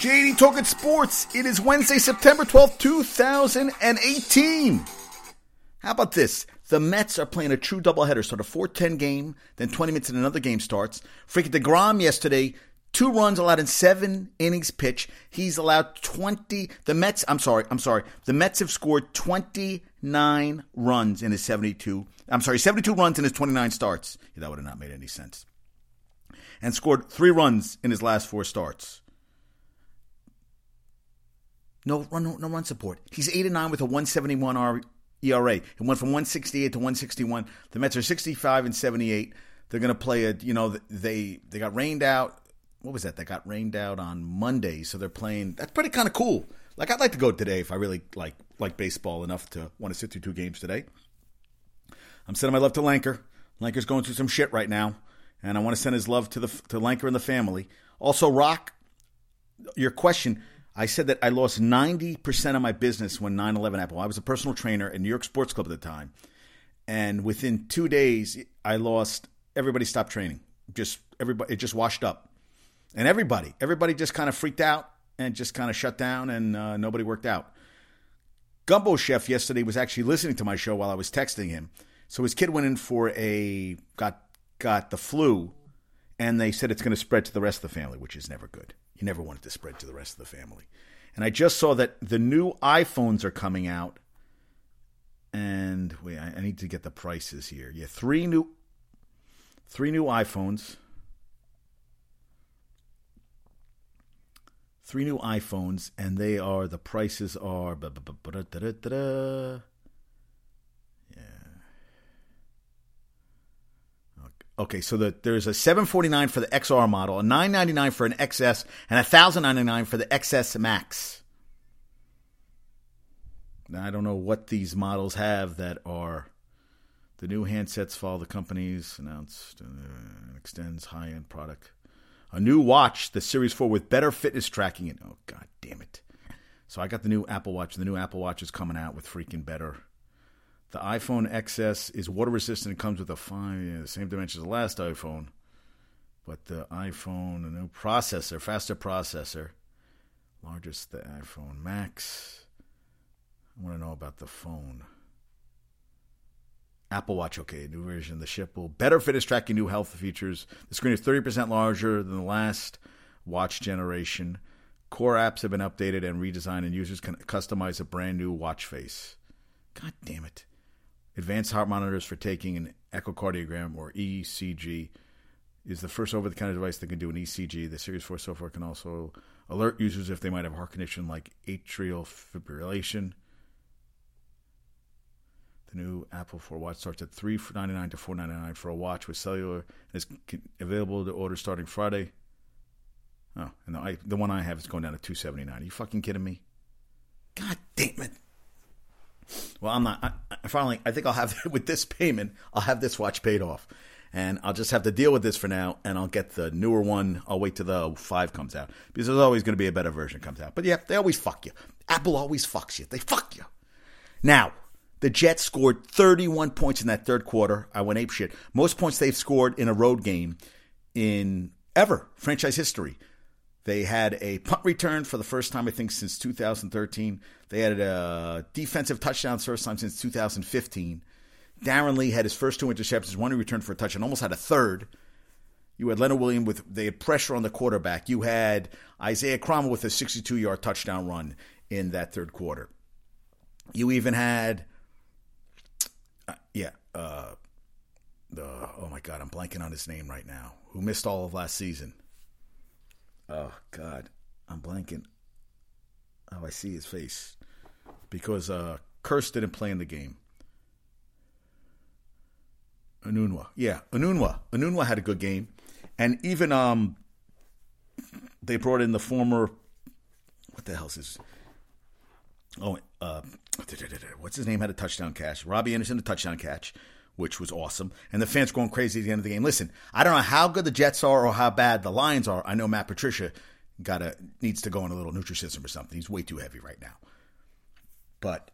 JD Talking Sports. It is Wednesday, September 12th, 2018. How about this? The Mets are playing a true doubleheader. Start a 4-10 game, then 20 minutes and another game starts. Freaking DeGrom yesterday, two runs allowed in seven innings pitch. He's allowed 20. The Mets, I'm sorry, I'm sorry. The Mets have scored 29 runs in his 72. I'm sorry, 72 runs in his 29 starts. that would have not made any sense. And scored three runs in his last four starts. No run, no, run support. He's eight and nine with a 171 R ERA. It went from 168 to 161. The Mets are 65 and 78. They're going to play a, you know, they they got rained out. What was that? They got rained out on Monday, so they're playing. That's pretty kind of cool. Like I'd like to go today if I really like like baseball enough to want to sit through two games today. I'm sending my love to Lanker. Lanker's going through some shit right now, and I want to send his love to the to Lanker and the family. Also, Rock, your question. I said that I lost 90% of my business when 9 11 happened. I was a personal trainer at New York Sports Club at the time. And within two days, I lost, everybody stopped training. Just everybody, it just washed up. And everybody, everybody just kind of freaked out and just kind of shut down and uh, nobody worked out. Gumbo Chef yesterday was actually listening to my show while I was texting him. So his kid went in for a, got, got the flu and they said it's going to spread to the rest of the family, which is never good. You never want it to spread to the rest of the family. And I just saw that the new iPhones are coming out. And wait, I, need to get the prices here. Yeah, three new three new iPhones. Three new iPhones, and they are the prices are Okay, so the, there's a 749 for the XR model, a 999 for an XS, and a 1099 for the XS Max. Now, I don't know what these models have that are the new handsets follow the company's announced uh, extends high-end product. A new watch, the Series 4 with better fitness tracking. And oh god damn it. So I got the new Apple Watch. The new Apple Watch is coming out with freaking better the iPhone XS is water resistant. It comes with a fine, yeah, the same dimensions as the last iPhone, but the iPhone, a new processor, faster processor, largest the iPhone Max. I want to know about the phone. Apple Watch, okay, new version. of The ship will better fit its tracking new health features. The screen is 30% larger than the last watch generation. Core apps have been updated and redesigned, and users can customize a brand new watch face. God damn it. Advanced heart monitors for taking an echocardiogram or ECG is the first over the counter device that can do an ECG. The Series 4 software can also alert users if they might have a heart condition like atrial fibrillation. The new Apple 4 watch starts at 399 to 499 for a watch with cellular and is available to order starting Friday. Oh, and the, the one I have is going down to 279. Are you fucking kidding me? God damn it. Well, I'm not. I, I finally, I think I'll have with this payment, I'll have this watch paid off, and I'll just have to deal with this for now, and I'll get the newer one. I'll wait till the five comes out because there's always going to be a better version comes out. But yeah, they always fuck you. Apple always fucks you. They fuck you. Now, the Jets scored 31 points in that third quarter. I went ape shit. Most points they've scored in a road game in ever franchise history. They had a punt return for the first time, I think, since 2013. They had a defensive touchdown first time since 2015. Darron Lee had his first two interceptions, one he returned for a touchdown, almost had a third. You had Leonard Williams with they had pressure on the quarterback. You had Isaiah Crowell with a 62 yard touchdown run in that third quarter. You even had, uh, yeah, uh, the oh my god, I'm blanking on his name right now. Who missed all of last season? Oh God, I'm blanking. Oh, I see his face because uh, Kearse didn't play in the game. Enunwa, yeah, Enunwa. Enunwa had a good game, and even um, they brought in the former. What the hell's his? Oh, uh, what's his name? Had a touchdown catch. Robby Anderson a touchdown catch, which was awesome. And the fans going crazy at the end of the game. Listen, I don't know how good the Jets are or how bad the Lions are. I know Matt Patricia got a needs to go on a little Nutrisystem or something. He's way too heavy right now. But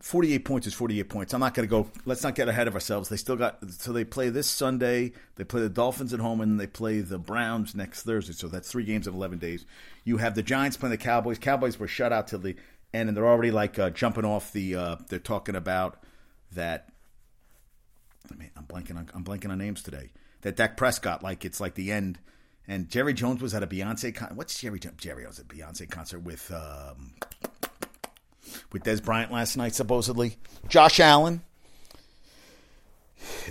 48 points is 48 points. I'm not going to go. Let's not get ahead of ourselves. They still got. So they play this Sunday. They play the Dolphins at home, and they play the Browns next Thursday. So that's three games of 11 days. You have the Giants playing the Cowboys. Cowboys were shut out till the end, and they're already like uh, jumping off the. Uh, they're talking about that. I mean, I'm blanking on. I'm blanking on names today. That Dak Prescott, like it's like the end. And Jerry Jones was at a Beyonce. Con- What's Jerry? Jerry was at a Beyonce concert with. Um, with Dez Bryant last night, supposedly. Josh Allen.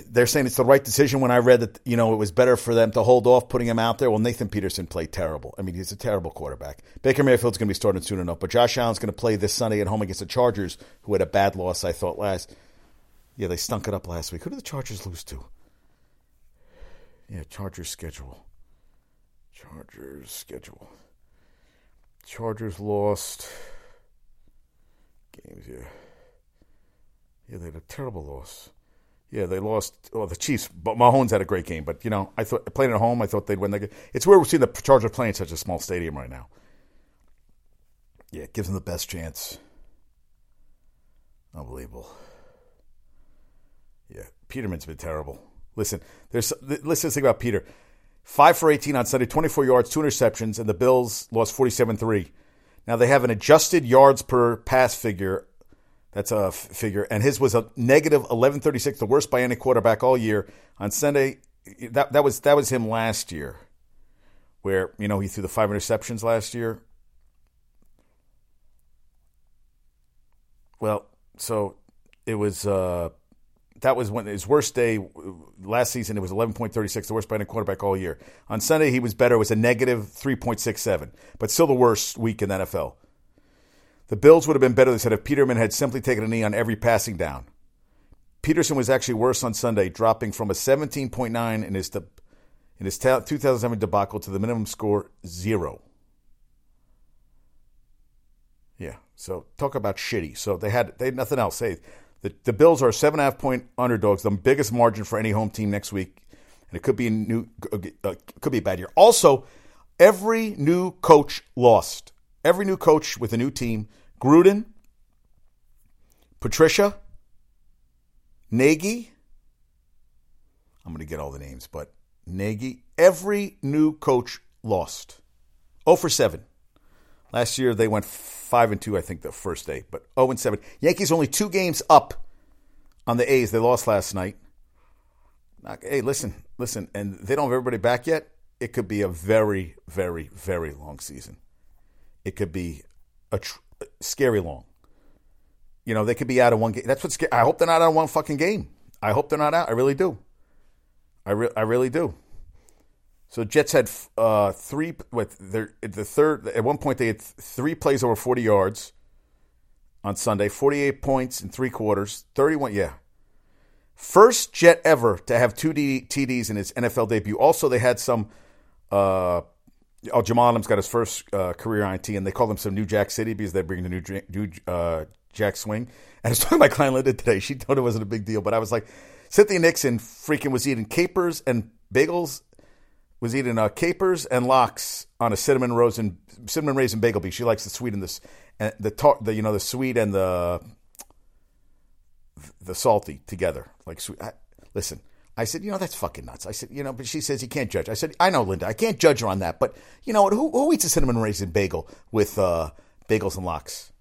They're saying it's the right decision when I read that, you know, it was better for them to hold off putting him out there. Well, Nathan Peterson played terrible. I mean, he's a terrible quarterback. Baker Mayfield's going to be starting soon enough, but Josh Allen's going to play this Sunday at home against the Chargers, who had a bad loss, I thought, last. Yeah, they stunk it up last week. Who did the Chargers lose to? Yeah, Chargers schedule. Chargers schedule. Chargers lost games, yeah. Yeah, they had a terrible loss. Yeah, they lost. Well, the Chiefs, but Mahomes had a great game. But you know, I thought playing at home, I thought they'd win. The game. It's weird we're seeing the Chargers playing such a small stadium right now. Yeah, it gives them the best chance. Unbelievable. Yeah, Peterman's been terrible. Listen, there's listen. Think about Peter. Five for eighteen on Sunday, twenty-four yards, two interceptions, and the Bills lost forty-seven three. Now they have an adjusted yards per pass figure. That's a f- figure, and his was a negative 1136, the worst by any quarterback all year. On Sunday, that that was that was him last year, where you know he threw the five interceptions last year. Well, so it was. Uh, that was when his worst day last season. It was 11.36, the worst by any quarterback all year. On Sunday, he was better. It was a negative 3.67, but still the worst week in the NFL. The Bills would have been better, they said, if Peterman had simply taken a knee on every passing down. Peterson was actually worse on Sunday, dropping from a 17.9 in his, de- in his 2007 debacle to the minimum score, zero. Yeah, so talk about shitty. So they had they had nothing else. Hey, the, the Bills are seven and a half point underdogs, the biggest margin for any home team next week, and it could be a new, uh, could be a bad year. Also, every new coach lost. Every new coach with a new team: Gruden, Patricia, Nagy. I'm going to get all the names, but Nagy. Every new coach lost. 0 for 7. Last year they went five and two, I think, the first day, but zero and seven. Yankees only two games up on the A's. They lost last night. Hey, listen, listen, and they don't have everybody back yet. It could be a very, very, very long season. It could be a tr- scary long. You know, they could be out of one game. That's what's. I hope they're not out of one fucking game. I hope they're not out. I really do. I re- I really do. So Jets had uh, three. With their the third at one point they had three plays over forty yards on Sunday. Forty-eight points in three quarters. Thirty-one. Yeah, first Jet ever to have two D- TDs in his NFL debut. Also, they had some. Uh, oh, Jamal Adams got his first uh, career INT, and they call them some New Jack City because they bring the new new uh, Jack swing. And I was talking to my client Linda today. She thought it wasn't a big deal, but I was like, Cynthia Nixon freaking was eating capers and bagels was eating uh, capers and lox on a cinnamon raisin cinnamon raisin bagel because she likes the sweet and the and the, tar- the you know the sweet and the the salty together like sweet. I, listen, I said you know that's fucking nuts. I said you know, but she says you can't judge. I said I know Linda, I can't judge her on that, but you know what? Who, who eats a cinnamon raisin bagel with uh, bagels and lox?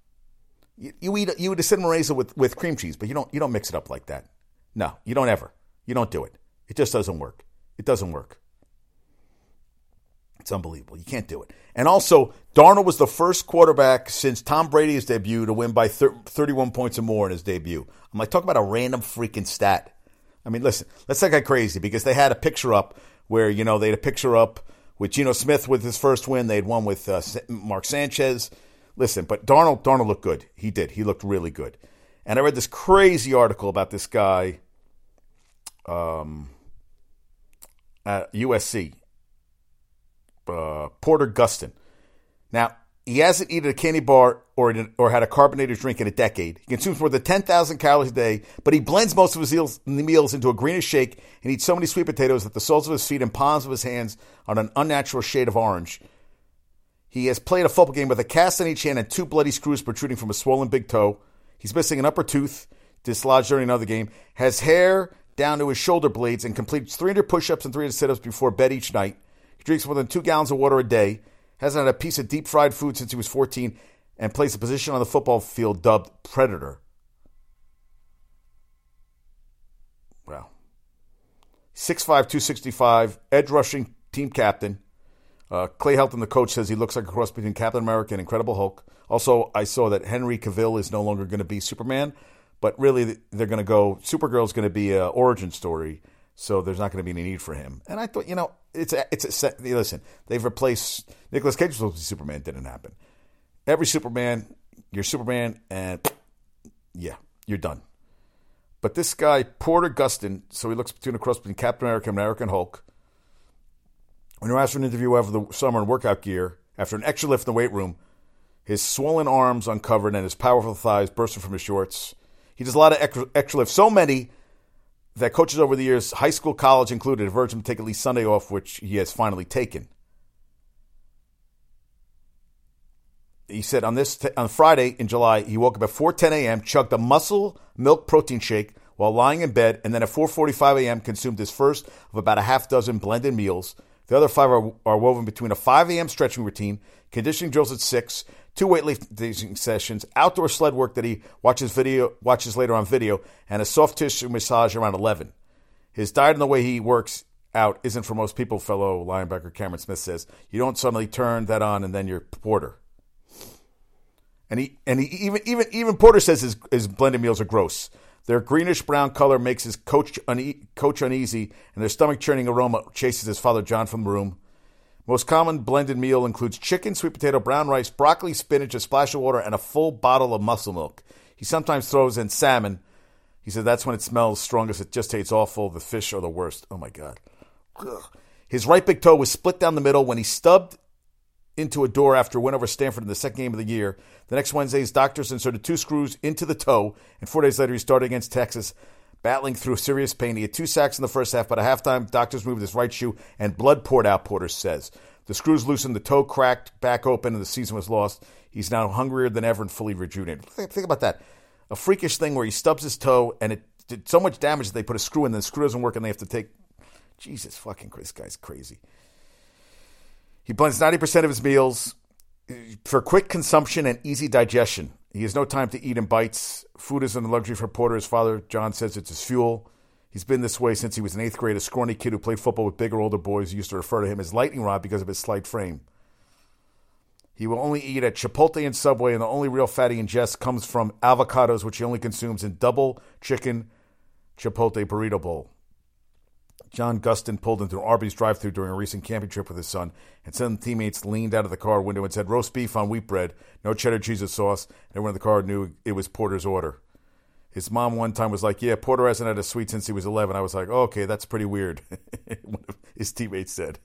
You, you eat you eat a cinnamon raisin with, with cream cheese, but you don't you don't mix it up like that. No, you don't ever. You don't do it. It just doesn't work. It doesn't work. It's unbelievable. You can't do it. And also, Darnold was the first quarterback since Tom Brady's debut to win by 31 points or more in his debut. I'm like, talk about a random freaking stat. I mean, listen, let's not get crazy because they had a picture up where, you know, they had a picture up with Geno Smith with his first win. They had one with uh, Mark Sanchez. Listen, but Darnold, Darnold looked good. He did. He looked really good. And I read this crazy article about this guy um, at USC uh, Porter Gustin. Now, he hasn't eaten a candy bar or, or had a carbonated drink in a decade. He consumes more than 10,000 calories a day, but he blends most of his meals into a greenish shake and eats so many sweet potatoes that the soles of his feet and palms of his hands are an unnatural shade of orange. He has played a football game with a cast on each hand and two bloody screws protruding from a swollen big toe. He's missing an upper tooth, dislodged during another game, has hair down to his shoulder blades, and completes 300 push ups and 300 sit ups before bed each night. Drinks more than two gallons of water a day, hasn't had a piece of deep fried food since he was 14, and plays a position on the football field dubbed Predator. Wow. 6'5, 265, edge rushing team captain. Uh, Clay Helton, the coach, says he looks like a cross between Captain America and Incredible Hulk. Also, I saw that Henry Cavill is no longer going to be Superman, but really they're going to go. Supergirl is going to be an origin story, so there's not going to be any need for him. And I thought, you know, it's a, it's a set. Listen, they've replaced Nicolas Cage be Superman. Didn't happen. Every Superman, you're Superman, and yeah, you're done. But this guy Porter Gustin, so he looks between a cross between Captain America and American Hulk. When you're asked for an interview over the summer in workout gear, after an extra lift in the weight room, his swollen arms uncovered and his powerful thighs bursting from his shorts. He does a lot of extra, extra lifts, so many that coaches over the years, high school, college included, have urged him to take at least Sunday off, which he has finally taken. He said on this on Friday in July, he woke up at 4:10 a.m., chugged a muscle milk protein shake while lying in bed, and then at 4:45 a.m. consumed his first of about a half dozen blended meals. The other five are, are woven between a 5 a.m. stretching routine, conditioning drills at six, two weightlifting sessions, outdoor sled work that he watches video watches later on video, and a soft tissue massage around 11. His diet and the way he works out isn't for most people, fellow linebacker Cameron Smith says. You don't suddenly turn that on and then you're Porter. And he and he even even even Porter says his, his blended meals are gross. Their greenish brown color makes his coach une- coach uneasy, and their stomach churning aroma chases his father John from the room. Most common blended meal includes chicken, sweet potato, brown rice, broccoli, spinach, a splash of water, and a full bottle of muscle milk. He sometimes throws in salmon. He said that's when it smells strongest. It just tastes awful. The fish are the worst. Oh my God. Ugh. His right big toe was split down the middle when he stubbed into a door after a win over Stanford in the second game of the year. The next Wednesday, his doctors inserted two screws into the toe, and four days later, he started against Texas, battling through serious pain. He had two sacks in the first half, but at halftime, doctors moved his right shoe, and blood poured out, Porter says. The screws loosened, the toe cracked back open, and the season was lost. He's now hungrier than ever and fully rejuvenated. Think about that. A freakish thing where he stubs his toe, and it did so much damage that they put a screw in, and the screw doesn't work, and they have to take. Jesus fucking Christ, this guy's crazy. He blends 90% of his meals uh, for quick consumption and easy digestion. He has no time to eat in bites. Food isn't a luxury for Porter. His father, John, says it's his fuel. He's been this way since he was in eighth grade, a scrawny kid who played football with bigger, older boys used to refer to him as Lightning Rod because of his slight frame. He will only eat at Chipotle and Subway, and the only real fatty ingest comes from avocados, which he only consumes in double chicken Chipotle burrito bowl. John Gustin pulled into an Arby's drive through during a recent camping trip with his son, and some teammates leaned out of the car window and said, Roast beef on wheat bread, no cheddar cheese or sauce. And everyone in the car knew it was Porter's order. His mom one time was like, Yeah, Porter hasn't had a sweet since he was 11. I was like, oh, Okay, that's pretty weird. one of his teammates said.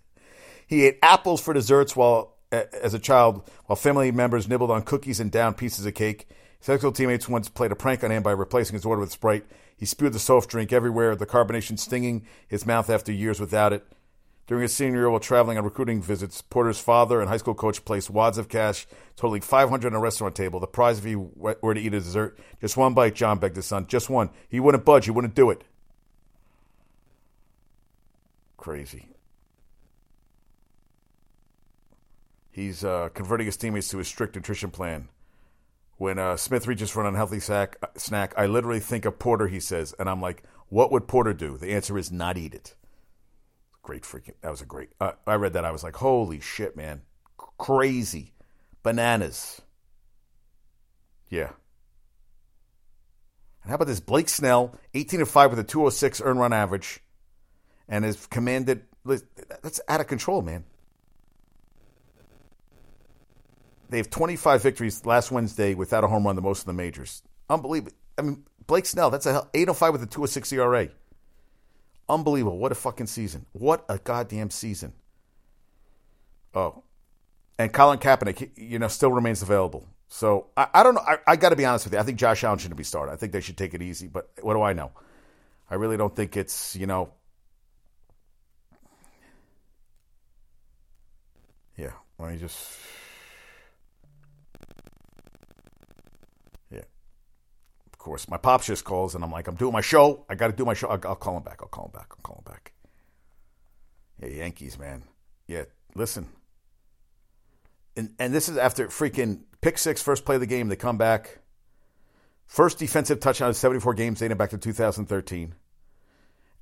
He ate apples for desserts while, as a child, while family members nibbled on cookies and down pieces of cake. High teammates once played a prank on him by replacing his order with Sprite. He spewed the soft drink everywhere, the carbonation stinging his mouth after years without it. During his senior year while traveling on recruiting visits, Porter's father and high school coach placed wads of cash totaling 500 on a restaurant table. The prize if he were to eat a dessert. Just one bite, John begged his son. Just one. He wouldn't budge. He wouldn't do it. Crazy. He's uh, converting his teammates to a strict nutrition plan. When uh, Smith reaches for an unhealthy sack, snack, I literally think of Porter, he says, and I'm like, what would Porter do? The answer is not eat it. Great freaking, that was a great, uh, I read that, I was like, holy shit, man. C- crazy. Bananas. Yeah. And how about this? Blake Snell, 18 of 5 with a 206 earn run average, and has commanded, that's out of control, man. They have 25 victories last Wednesday without a home run, the most in the majors. Unbelievable. I mean, Blake Snell, that's a 805 with a 206 ERA. Unbelievable. What a fucking season. What a goddamn season. Oh. And Colin Kaepernick, you know, still remains available. So I, I don't know. I, I got to be honest with you. I think Josh Allen shouldn't be started. I think they should take it easy. But what do I know? I really don't think it's, you know. Yeah. Let me just. Course. My pops just calls, and I'm like, I'm doing my show. I got to do my show. I'll, I'll call him back. I'll call him back. I'll call him back. Yeah, Yankees, man. Yeah, listen. And and this is after freaking pick six, first play of the game. They come back. First defensive touchdown in 74 games dating back to 2013.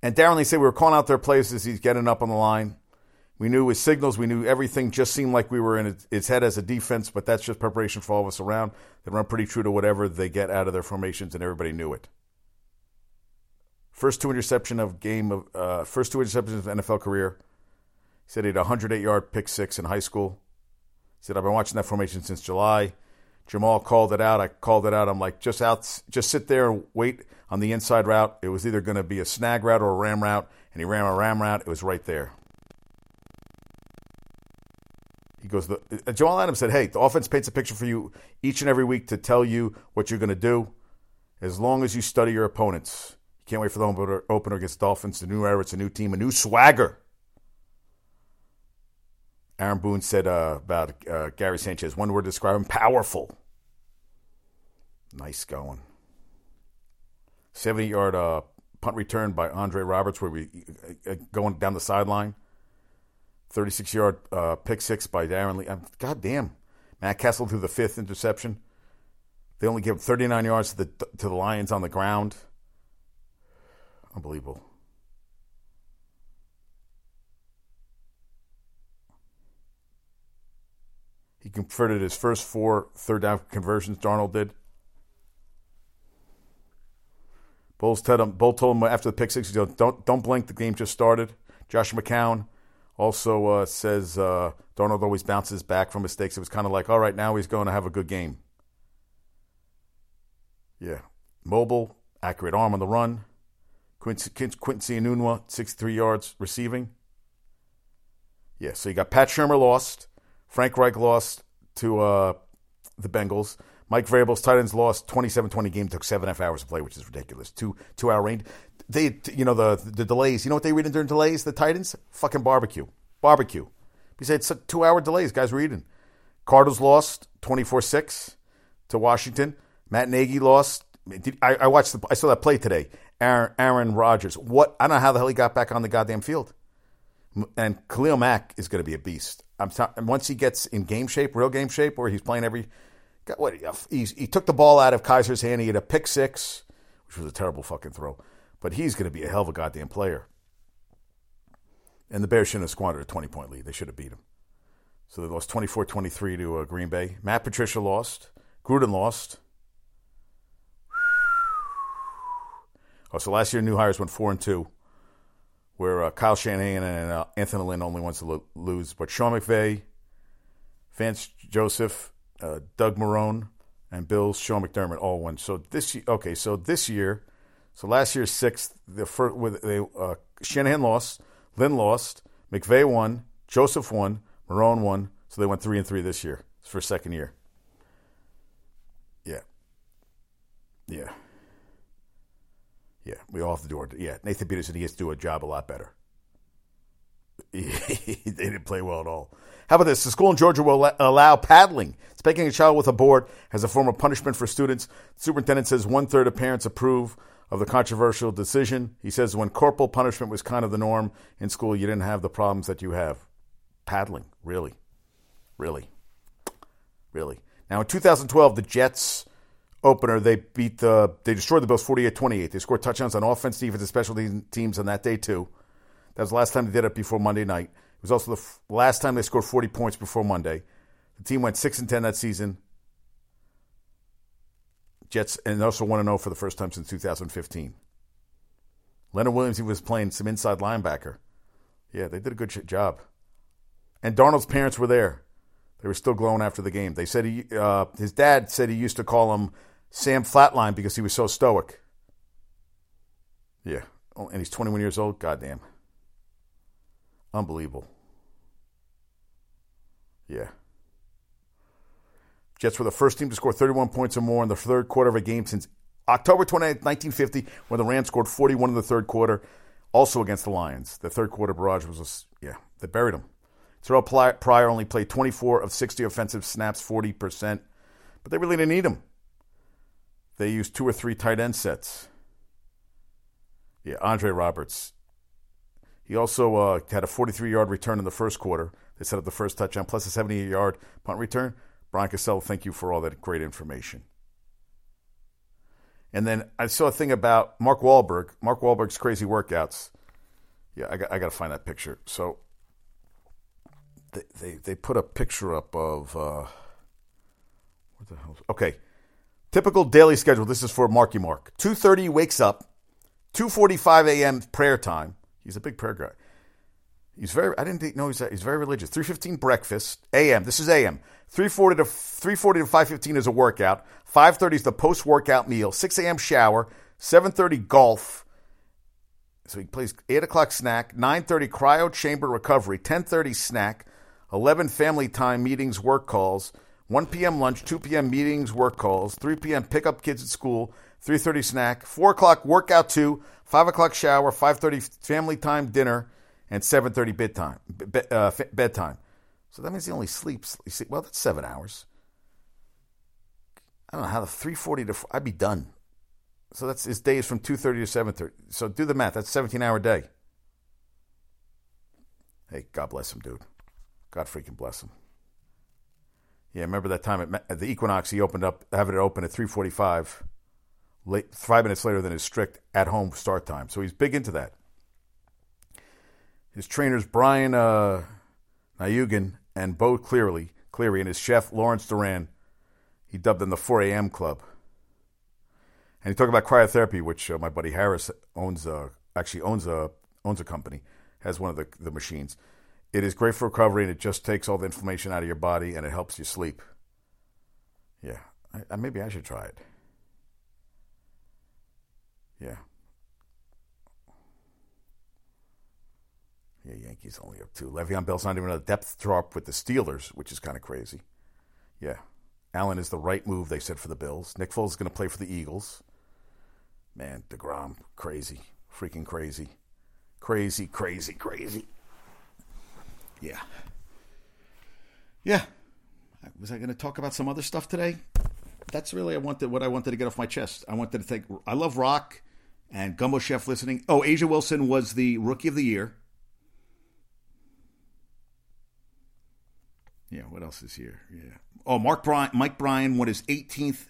And Darron, they say we were calling out their plays as he's getting up on the line. We knew his signals. We knew everything just seemed like we were in its head as a defense, but that's just preparation for all of us around. They run pretty true to whatever they get out of their formations, and everybody knew it. First two interception of game of uh, first two interceptions of NFL career. He said he had a 108 yard pick six in high school. He said I've been watching that formation since July. Jamal called it out. I called it out. I'm like, just out, just sit there and wait on the inside route. It was either going to be a snag route or a ram route, and he ran a ram route. It was right there. He goes, the, uh, Adams said, hey, the offense paints a picture for you each and every week to tell you what you're going to do as long as you study your opponents. You can't wait for the opener, opener against Dolphins. The new era, it's a new team, a new swagger. Aaron Boone said uh, about uh, Gary Sanchez, one word to describe him powerful. Nice going. 70 yard uh, punt return by Andre Roberts, where we uh, uh, going down the sideline. 36 yard uh, pick six by Darron Lee. God damn. Matt Cassel threw the fifth interception. They only give 39 yards to the, to the Lions on the ground. Unbelievable. He converted his first four third down conversions. Darnold did. Bowles told him, Bull told him after the pick six, don't don't blink. The game just started. Josh McCown also uh, says uh, Darnold always bounces back from mistakes. It was kind of like, all right, now he's going to have a good game. Yeah, mobile, accurate arm on the run. Quincy, Quincy Enunwa, 63 yards receiving. Yeah, so you got Pat Shurmur lost. Frank Reich lost to uh, the Bengals. Mike Vrabel's Titans lost 27-20 game. Took seven and a half hours to play, which is ridiculous. Two two hour range. They, you know, the the delays. You know what they read in during delays? The Titans fucking barbecue, barbecue. He said it's two hour delays. Guys were eating. Cardinals lost 24-6 to Washington. Matt Nagy lost. I, I watched. The, I saw that play today. Aaron, Aaron Rodgers. What? I don't know how the hell he got back on the goddamn field. And Khalil Mack is going to be a beast. I'm t- once he gets in game shape, real game shape, where he's playing every. What he's, he took the ball out of Kizer's hand. He had a pick six, which was a terrible fucking throw, but he's going to be a hell of a goddamn player. And the Bears shouldn't have squandered a 20 point lead. They should have beat him. So they lost 24 23 to uh, Green Bay. Matt Patricia lost. Gruden lost. Oh, so last year, new hires went 4 and 2 where uh, Kyle Shanahan and uh, Anthony Lynn only wants to lo- lose. But Sean McVay, Vance Joseph, uh, Doug Marrone, and Bill Sean McDermott all won. So this year, okay, so this year, so last year's sixth, the first with they uh, Shanahan lost, Lynn lost, McVay won, Joseph won, Marrone won. So they went three and three this year. It's for second year. Yeah. Yeah. Yeah, we all have to do our. Yeah, Nathan Peterson he has to do a job a lot better. they didn't play well at all. How about this? The school in Georgia will allow paddling. Spanking a child with a board as a form of punishment for students. The superintendent says one third of parents approve of the controversial decision. He says when corporal punishment was kind of the norm in school, you didn't have the problems that you have. Paddling, really, really, really. Now in 2012, the Jets opener, they beat the they destroyed the Bills 48-28. They scored touchdowns on offense, defense, and special teams on that day too. That was the last time they did it before Monday night. It was also the f- last time they scored 40 points before Monday. The team went 6 and 10 that season. Jets and also 1 0 for the first time since 2015. Leonard Williams he was playing some inside linebacker. Yeah, they did a good job. And Darnold's parents were there. They were still glowing after the game. They said he, uh, his dad said he used to call him Sam Flatline because he was so stoic. Yeah. Oh, and he's 21 years old. Goddamn. Unbelievable. Yeah. Jets were the first team to score 31 points or more in the third quarter of a game since October 29, 1950, when the Rams scored 41 in the third quarter, also against the Lions. The third quarter barrage was, a, yeah, they buried them. Terrell Pryor only played 24 of 60 offensive snaps, 40%, but they really didn't need him. they used two or three tight end sets. Yeah, Andre Roberts. He also uh, had a 43 yard return in the first quarter. They set up the first touchdown, plus a 78 yard punt return. Brian Cassell, thank you for all that great information. And then I saw a thing about Mark Wahlberg, Mark Wahlberg's crazy workouts. Yeah, I got, I got to find that picture. So they, they, they put a picture up of, uh, what the hell? Okay. Typical daily schedule. This is for Marky Mark. 2.30 wakes up. 2.45 a.m. prayer time. He's a big prayer guy. He's very. I didn't know he's. He's very religious. Three fifteen breakfast. A.M. This is A.M. Three forty to three forty to five fifteen is a workout. Five thirty is the post workout meal. Six a.m. shower. Seven thirty golf. So he plays eight o'clock snack. Nine thirty cryo chamber recovery. Ten thirty snack. Eleven family time meetings work calls. 1 p.m. lunch, 2 p.m. meetings, work calls, 3 p.m. pick up kids at school, 3.30 snack, 4 o'clock workout 2, 5 o'clock shower, 5.30 family time dinner, and 7.30 bedtime, uh, bedtime. So that means he only sleeps, well, that's seven hours. I don't know how the 3.40 to, I'd be done. So that's his day is from 2.30 to 7.30. So do the math. That's 17 hour day. Hey, God bless him, dude. God freaking bless him. Yeah, remember that time at, at the Equinox, he opened up, having it open at 345, late, five minutes later than his strict at-home start time. So he's big into that. His trainers, Brian uh, and Bo Clearly, Cleary, and his chef, Lawrence Duran, he dubbed them the 4 a.m. Club. And he talked about cryotherapy, which uh, my buddy Harris owns, uh, actually owns a, owns a company, has one of the, the machines. It is great for recovery, and it just takes all the inflammation out of your body, and it helps you sleep. Yeah, I, I, maybe I should try it. Yeah. Yeah, Yankees only up two. Le'Veon Bell's not even a depth drop with the Steelers, which is kind of crazy. Yeah. Allen is the right move, they said, for the Bills. Nick Foles is going to play for the Eagles. Man, DeGrom, crazy. Freaking crazy. Crazy, crazy, crazy. Yeah. Yeah. Was I going to talk about some other stuff today? That's really I wanted what I wanted to get off my chest. I wanted to think I love rock and Gumbo Chef listening. Oh, A'ja Wilson was the rookie of the year. Yeah, what else is here? Yeah. Oh, Mark Bryan, Mike Bryan won his 18th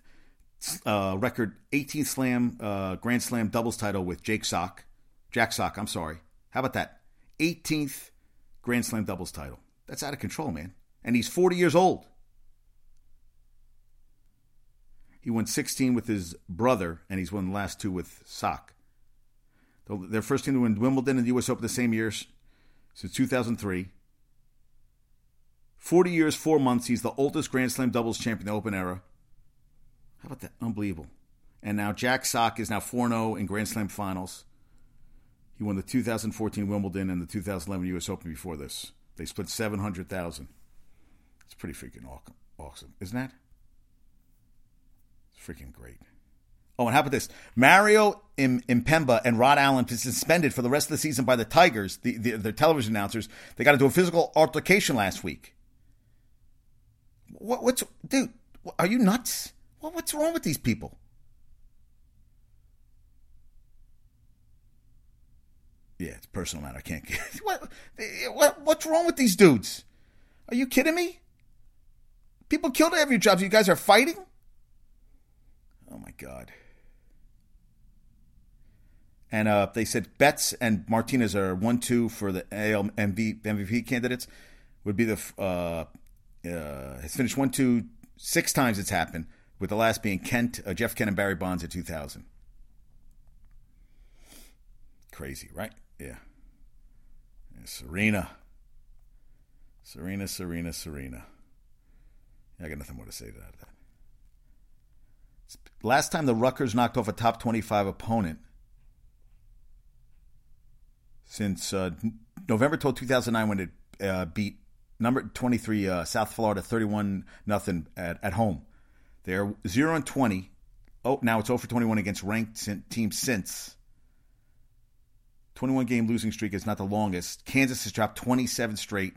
uh, record, 18th Slam uh, Grand Slam doubles title with Jake Sock, Jack Sock. I'm sorry. How about that? 18th Grand Slam doubles title. That's out of control, man. And he's 40 years old. He won 16 with his brother, and he's won the last two with Sock. Their first team to win Wimbledon and the U.S. Open the same years since 2003. 40 years, four months. He's the oldest Grand Slam doubles champion in the Open era. How about that? Unbelievable. And now Jack Sock is now 4 0 in Grand Slam finals. He won the 2014 Wimbledon and the 2011 U.S. Open before this. They split 700,000. It's pretty freaking awesome, isn't that? Freaking great. Oh, and how about this? Mario Impemba and Rod Allen suspended for the rest of the season by the Tigers, the, the, the television announcers. They got into a physical altercation last week. What, what's, dude, are you nuts? What, what's wrong with these people? Yeah, it's personal matter. I can't get what, what what's wrong with these dudes? Are you kidding me? People killed every job. You guys are fighting? Oh my god. And uh, they said Betts and Martinez are one two for the AL MVP candidates. Would be the uh, uh, has finished one two six times. It's happened with the last being Kent, uh, Jeff Kent, and Barry Bonds in 2000. Crazy, right? Yeah. yeah. Serena. Serena, Serena, Serena. I got nothing more to say to that. Last time the Rutgers knocked off a top 25 opponent since uh, November 12, 2009, when it uh, beat number 23 uh, South Florida 31 nothing at, at home. They're 0 and 20. Oh, now it's 0 for 21 against ranked teams since. 21 game losing streak is not the longest. Kansas has dropped 27 straight,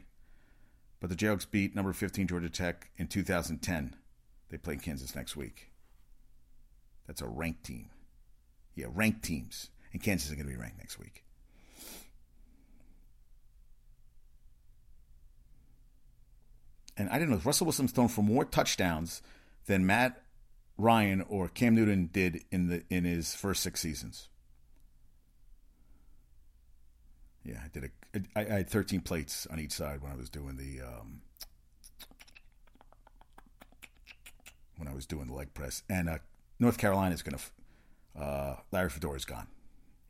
but the Jayhawks beat number 15 Georgia Tech in 2010. They play Kansas next week. That's a ranked team. Yeah, ranked teams. And Kansas is going to be ranked next week. And I didn't know if Russell Wilson's thrown for more touchdowns than Matt Ryan or Cam Newton did in the in his first six seasons. Yeah, I did a. I, I had 13 plates on each side when I was doing the um, when I was doing the leg press. And uh, North Carolina is going to. Uh, Larry Fedora is gone.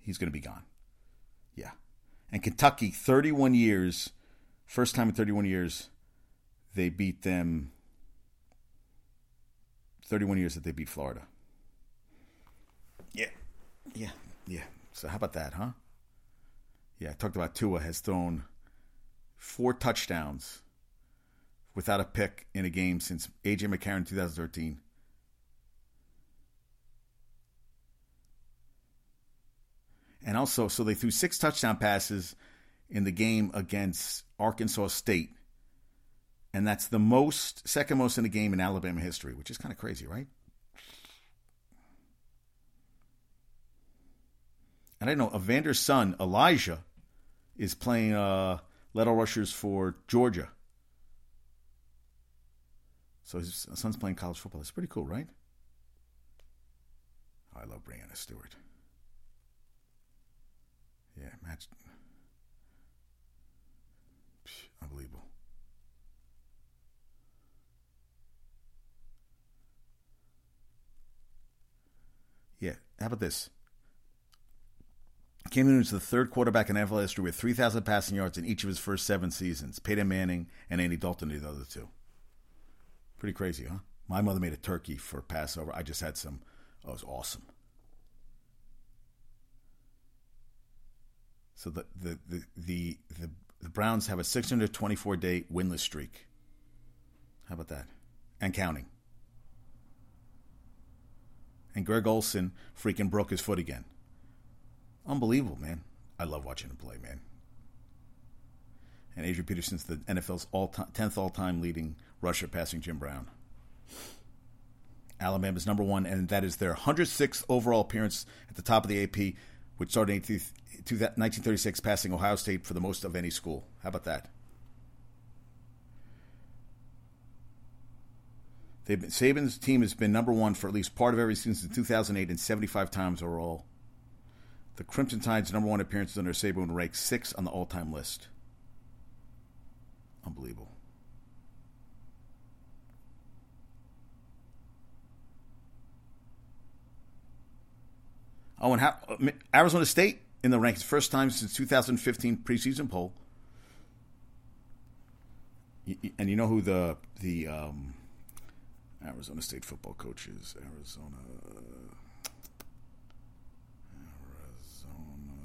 He's going to be gone. Yeah, and Kentucky, 31 years, first time in 31 years, they beat them. 31 years that they beat Florida. Yeah, yeah, yeah. So how about that, huh? Yeah, I talked about Tua has thrown four touchdowns without a pick in a game since AJ McCarron 2013. And also, so they threw six touchdown passes in the game against Arkansas State. And that's the most, second most in the game in Alabama history, which is kind of crazy, right? And I know Evander's son, Elijah, is playing uh, Leto Rushers for Georgia. So his son's playing college football. It's pretty cool, right? I love Breanna Stewart. Yeah, match. Unbelievable. Yeah, how about this? Cam Newton is the third quarterback in NFL history with 3,000 passing yards in each of his first seven seasons. Peyton Manning and Andy Dalton are the other two. Pretty crazy, huh? My mother made a turkey for Passover. I just had some. Oh, it was awesome. So the the the the, the, the Browns have a 624 day winless streak. How about that? And counting. And Greg Olsen freaking broke his foot again. Unbelievable, man. I love watching him play, man. And Adrian Peterson's the NFL's all 10th all time leading rusher passing Jim Brown. Alabama's number one, and that is their 106th overall appearance at the top of the AP, which started in 1936, passing Ohio State for the most of any school. How about that? They've Been, Saban's team has been number one for at least part of every season since 2008 and 75 times overall. The Crimson Tide's number one appearances under Saban ranks six on the all-time list. Unbelievable. Oh, and how, uh, Arizona State in the rankings, first time since 2015 preseason poll. And you know who the the um, Arizona State football coach is? Arizona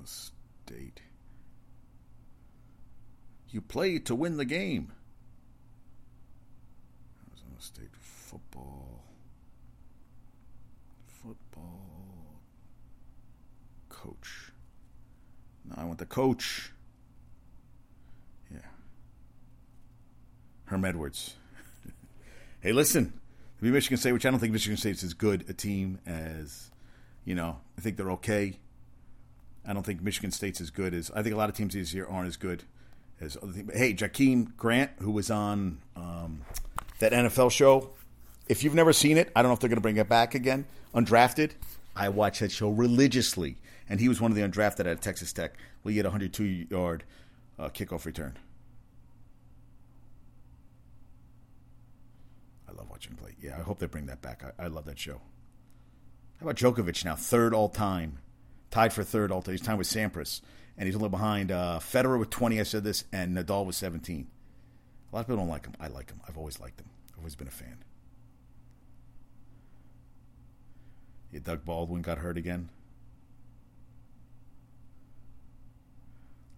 State. You play to win the game. Arizona State football. Football coach. I want the coach. Yeah. Herm Edwards. hey, listen. To be Michigan State, which I don't think Michigan State is as good a team as, you know, I think they're okay. I don't think Michigan State's as good as I think a lot of teams this year aren't as good as other teams. Hey, Jakeem Grant, who was on um, that NFL show, if you've never seen it, I don't know if they're going to bring it back again. Undrafted, I watch that show religiously, and he was one of the undrafted at Texas Tech. Well, he had a 102 yard uh, kickoff return. I love watching play. Yeah, I hope they bring that back. I, I love that show. How about Djokovic now, third all time tied for third all time. He's tied with Sampras, and he's only behind uh, Federer with 20. I said this, and Nadal with 17. A lot of people don't like him. I like him. I've always liked him. I've always been a fan. Yeah, Doug Baldwin got hurt again.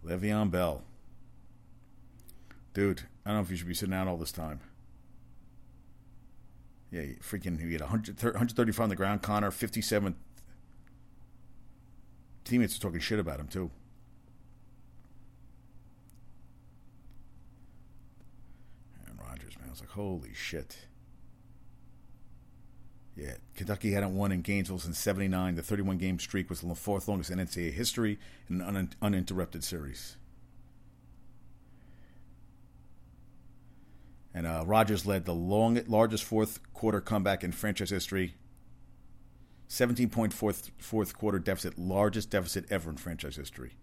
Le'Veon Bell. Dude, I don't know if you should be sitting out all this time. Yeah, freaking, had 100, 135 on the ground. Conner, 57 teammates are talking shit about him too. And Rodgers, man, I was like, holy shit. Yeah, Kentucky hadn't won in Gainesville since '79. The 31 game streak was the fourth longest in NCAA history in an un- uninterrupted series. And uh, Rodgers led the long, largest fourth quarter comeback in franchise history. 17 point fourth, fourth quarter deficit, largest deficit ever in franchise history.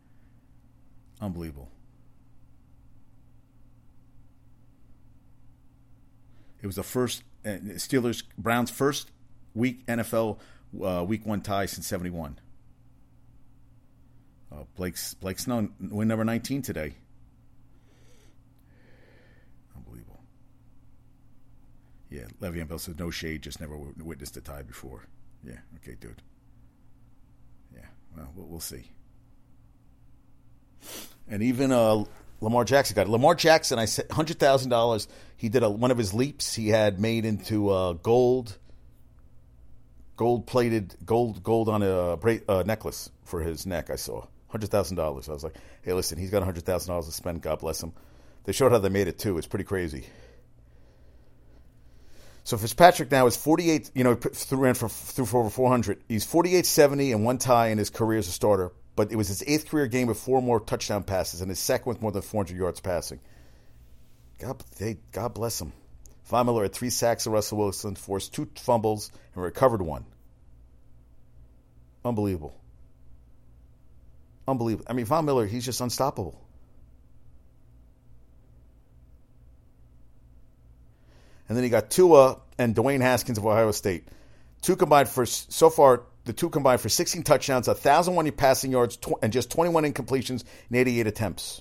Unbelievable. It was the first uh, Steelers Browns first week NFL uh, week one tie since '71. Uh, Blake's Blake win number 19 today. Unbelievable. Yeah, Le'Veon Bell says no shade, just never witnessed a tie before. Yeah, okay, dude. Yeah, well, we'll see. And even uh, Lamar Jackson got it. Lamar Jackson, I said hundred thousand dollars. He did a, one of his leaps. He had made into uh, gold, gold plated, gold gold on a bra- uh, necklace for his neck. I saw hundred thousand dollars. I was like, hey, listen, he's got hundred thousand dollars to spend. God bless him. They showed how they made it too. It's pretty crazy. So Fitzpatrick now is 48, you know, threw, ran for, threw for over 400. He's 48 70 and one tie in his career as a starter but it was his eighth career game with four more touchdown passes and his second with more than 400 yards passing. God, they, God bless him. Von Miller had three sacks of Russell Wilson, forced two fumbles, and recovered one. Unbelievable. Unbelievable. I mean, Von Miller, he's just unstoppable. And then he got Tua and Dwayne Haskins of Ohio State. Two combined for so far the two combined for 16 touchdowns, 1,001 passing yards, and just 21 incompletions in 88 attempts.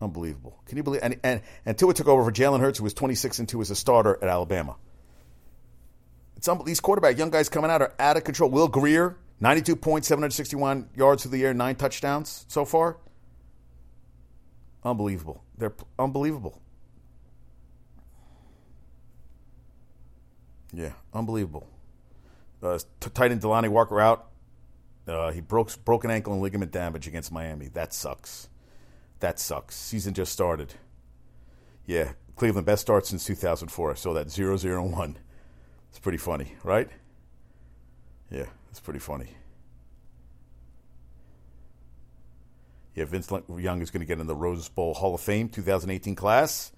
Unbelievable. Can you believe? And, and, and Tua took over for Jalen Hurts, who was 26 and 2 as a starter at Alabama. It's these quarterback young guys coming out are out of control. Will Greer, 92 points, 761 yards through the air, nine touchdowns so far. Unbelievable. They're p- unbelievable. Yeah, unbelievable. Uh, tight end Delanie Walker out. Uh, he broke broken ankle and ligament damage against Miami. That sucks. That sucks. Season just started. Yeah, Cleveland best start since 2004. I saw that 0 0 1. It's pretty funny, right? Yeah, it's pretty funny. Yeah, Vince Young is going to get in the Rose Bowl Hall of Fame 2018 class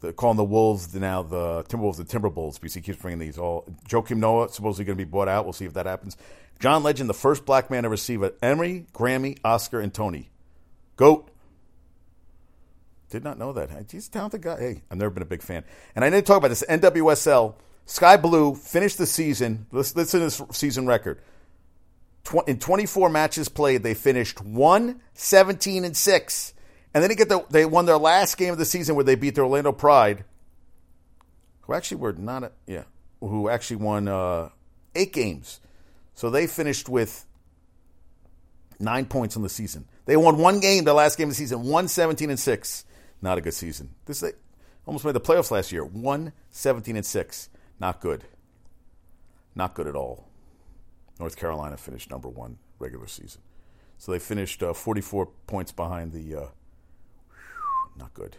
the, calling the Wolves now the Timberwolves the Timberwolves because he keeps bringing these all. Joakim Noah supposedly going to be bought out. We'll see if that happens. John Legend, the first black man to receive an Emmy, Grammy, Oscar, and Tony. Goat. Did not know that. He's a talented guy. Hey, I've never been a big fan. And I need to talk about this. NWSL, Sky Blue finished the season. Listen to this season record. In 24 matches played, they finished 1 17 and 6. And then they get the, they won their last game of the season where they beat the Orlando Pride, who actually were not a, yeah, who actually won uh, eight games. So they finished with nine points in the season. They won one game, the last game of the season, one seventeen and six. Not a good season. This they almost made the playoffs last year. One seventeen and six. Not good. Not good at all. North Carolina finished number one regular season. So they finished uh, 44 points behind the uh, not good.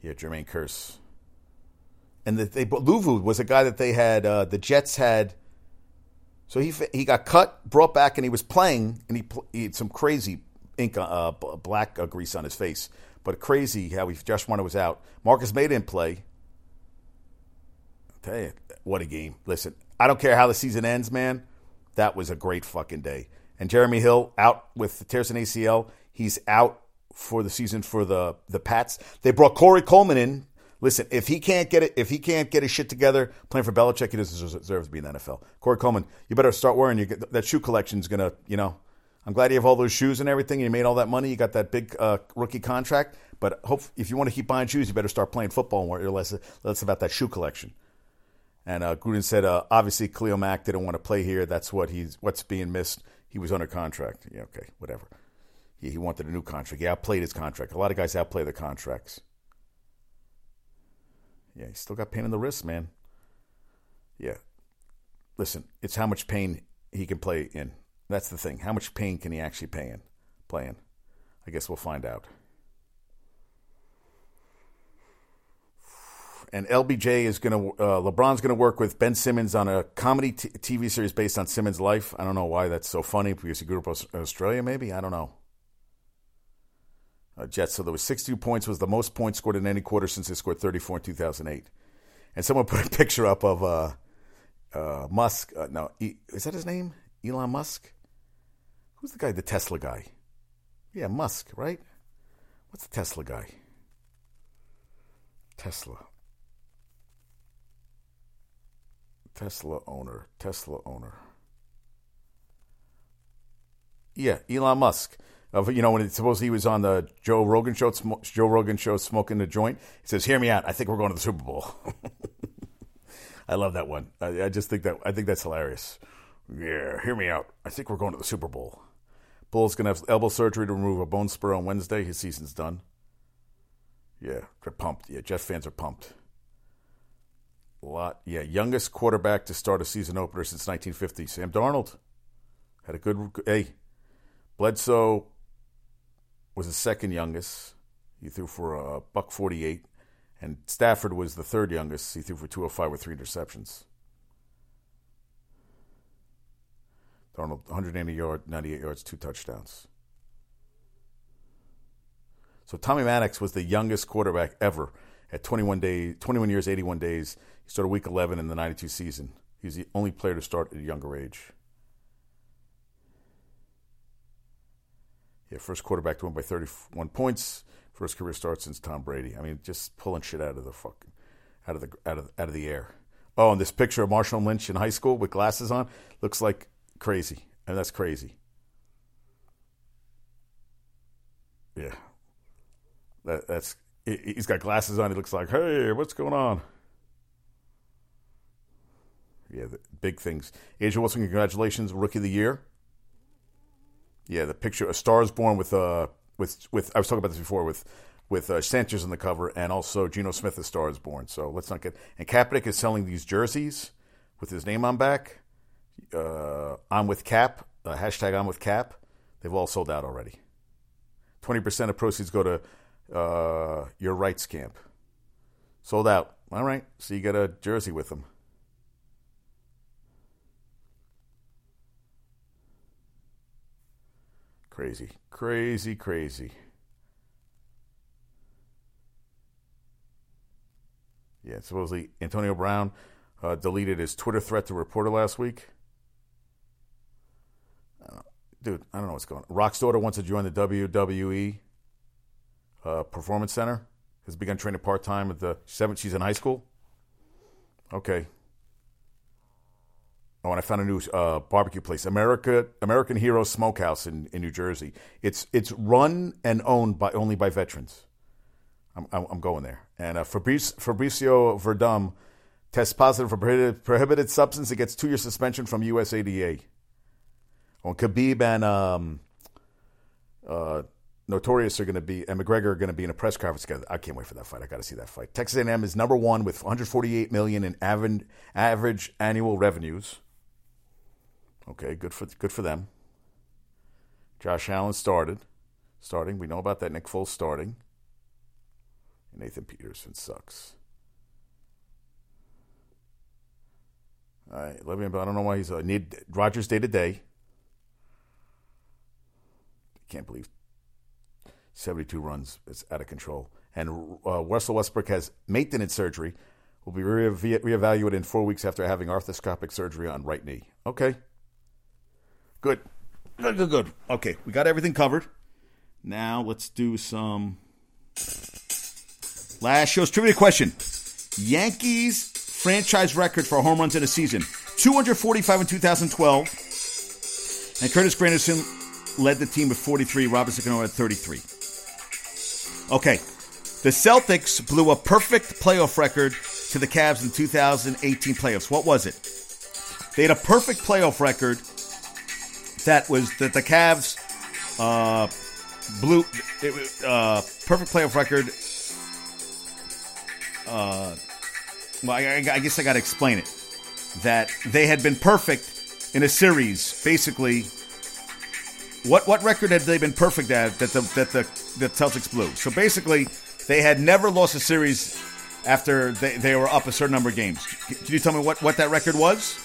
Yeah, Jermaine Kearse. And the, they Luvu was a guy that they had. Uh, the Jets had. So he he got cut, brought back, and he was playing, and he, he had some crazy ink, uh, black uh, grease on his face, but crazy how he Josh Warner was out. Marcus Maye didn't play. I'll tell you what a game! Listen, I don't care how the season ends, man. That was a great fucking day. And Jeremy Hill out with the tears in ACL. He's out for the season for the the Pats. They brought Corey Coleman in. Listen, if he can't get it, if he can't get his shit together playing for Belichick, he doesn't deserve to be in the NFL. Corey Coleman, you better start your that shoe collection is gonna, you know. I'm glad you have all those shoes and everything. You made all that money. You got that big uh, rookie contract. But hope if you want to keep buying shoes, you better start playing football and worry less less about that shoe collection. And uh, Gruden said, uh, obviously, Khalil Mack didn't want to play here. That's what he's what's being missed. He was under contract. Yeah, okay, whatever. He, he wanted a new contract. He outplayed his contract. A lot of guys outplay their contracts. Yeah, he still got pain in the wrist, man. Yeah. Listen, it's how much pain he can play in. That's the thing. How much pain can he actually play in? Play in? I guess we'll find out. and LBJ is going to uh, LeBron's going to work with Ben Simmons on a comedy t- TV series based on Simmons' life. I don't know why that's so funny because he grew up in Australia. Maybe I don't know. Uh, Jets. So there was 62 points was the most points scored in any quarter since they scored 34 in 2008. And someone put a picture up of uh, uh, Musk. Uh, no, e- is that his name? Elon Musk. Who's the guy? The Tesla guy. Yeah, Musk, right? What's the Tesla guy? Tesla. Tesla owner. Tesla owner. Yeah, Elon Musk. Of you know when it's supposed he was on the Joe Rogan show, Joe Rogan show smoking the joint. He says, "Hear me out. I think we're going to the Super Bowl." I love that one. I, I, just think that I think that's hilarious. Yeah, hear me out. I think we're going to the Super Bowl. Bull's gonna have elbow surgery to remove a bone spur on Wednesday. His season's done. Yeah, they're pumped. Yeah, Jet fans are pumped. A lot. Yeah, youngest quarterback to start a season opener since 1950. Sam Darnold had a good. Hey, Bledsoe was the second youngest. He threw for a buck 48. And Stafford was the third youngest. He threw for 205 with three interceptions. Darnold, 180 yards, 98 yards, two touchdowns. So Tommy Maddox was the youngest quarterback ever at 21 days, 21 years, 81 days. He started week 11 in the 92 season. He was the only player to start at a younger age. Yeah, first quarterback to win by 31 points. First career start since Tom Brady. I mean, just pulling shit out of the fucking out of the out of out of the air. Oh, and this picture of Marshawn Lynch in high school with glasses on looks like crazy, and that's crazy. Yeah, that that's he's got glasses on. He looks like, hey, what's going on? Yeah, big things. A'ja Wilson, congratulations, rookie of the year. Yeah, the picture, a Star is Born with uh with with I was talking about this before with with uh, Sanchez on the cover and also Geno Smith, the Star is Born. So let's not get and Kaepernick is selling these jerseys with his name on back. Uh, I'm with Kap. Uh, hashtag I'm with Kap. They've all sold out already. Twenty percent of proceeds go to uh, your rights camp. Sold out. All right. So you get a jersey with them. Crazy, crazy, crazy. Yeah, supposedly Antonio Brown uh, deleted his Twitter threat to a reporter last week. Uh, dude, I don't know what's going on. Rock's daughter wants to join the WWE uh, Performance Center. Has begun training part time at the seventh. She's in high school. Okay, Oh, and I found a new uh, barbecue place, America American Hero Smokehouse in, in New Jersey. It's it's run and owned by only by veterans. I'm I'm, going there. And uh, Fabrice, Fabricio Werdum tests positive for prohibited, prohibited substance. It gets two year suspension from USADA. Well, Khabib and um, uh, Notorious are going to be, and McGregor are going to be in a press conference together. I can't wait for that fight. I got to see that fight. Texas A&M is number one with 148 million in average annual revenues. Okay, good for good for them. Josh Allen started, starting. We know about that. Nick Foles starting. Nathan Peterman sucks. All right, Le'Veon, but I don't know why he's uh, need Rodgers day to day. Can't believe 72 runs. It's out of control. And uh, Russell Westbrook has maintenance surgery. Will be re- reevaluated in four weeks after having arthroscopic surgery on right knee. Okay. Good. Good, good, good. Okay, we got everything covered. Now let's do some last show's trivia question. Yankees franchise record for home runs in a season 245 in 2012. And Curtis Granderson led the team with 43. Robinson Cano had 33. Okay. The Celtics blew a perfect playoff record to the Cavs in 2018 playoffs. What was it? They had a perfect playoff record that was that the Cavs uh, blew it, uh, perfect playoff record. Uh, well, I, I guess I got to explain it. That they had been perfect in a series, basically. What what record had they been perfect at that the that the the Celtics blew? So basically, they had never lost a series after they, they were up a certain number of games. Can you tell me what, what that record was?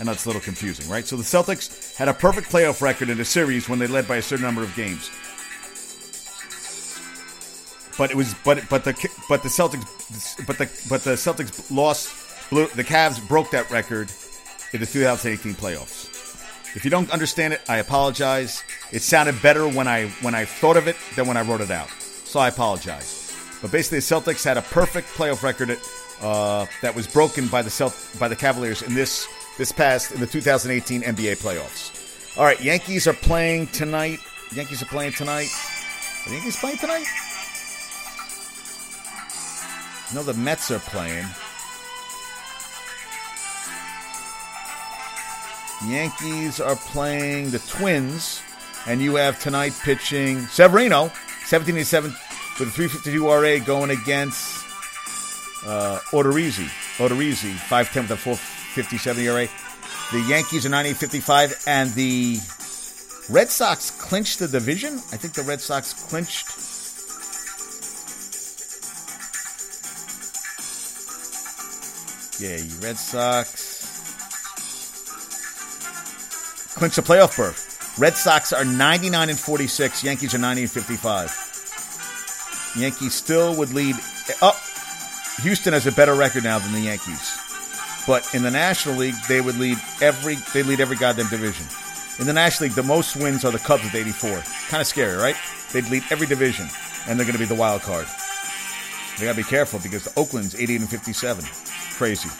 I that's a little confusing, right? So the Celtics had a perfect playoff record in a series when they led by a certain number of games. But it was but but the but the Celtics but the but the Celtics lost blew, the Cavs broke that record in the 2018 playoffs. If you don't understand it, I apologize. It sounded better when I when I thought of it than when I wrote it out. So I apologize. But basically, the Celtics had a perfect playoff record uh, that was broken by the Celt- by the Cavaliers in this this past in the 2018 NBA playoffs. All right, Yankees are playing tonight. Yankees are playing tonight. Are Yankees playing tonight? No, the Mets are playing. Yankees are playing the Twins, and you have tonight pitching Severino, 17 7 with a 352 RA going against uh, Odorizzi. Odorizzi, 5'10 with a 457 ERA. The Yankees are 98.55, and the Red Sox clinched the division. I think the Red Sox clinched Yeah, you Red Sox clinch the playoff berth. Red Sox are 99 and 46. Yankees are 90 and 55. Yankees still would lead. Up. Oh, Houston has a better record now than the Yankees, but in the National League they would lead every. They lead every goddamn division. In the National League, the most wins are the Cubs with 84. Kind of scary, right? They'd lead every division, and they're going to be the wild card. They got to be careful because the Oakland's 88 and 57 crazy.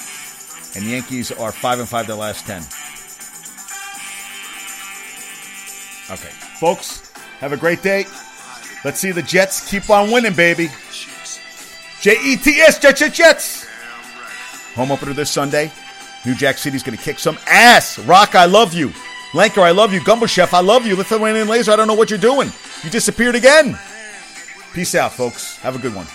And the Yankees are five and five their last ten. Okay, folks, have a great day. Let's see the Jets keep on winning, baby. J E T S Jets Jets Jets. Home opener this Sunday. New Jack City's going to kick some ass. Rock, I love you. Lanker, I love you. Gumbo Chef, I love you. Lithuanian Laser, I don't know what you're doing. You disappeared again. Peace out, folks. Have a good one.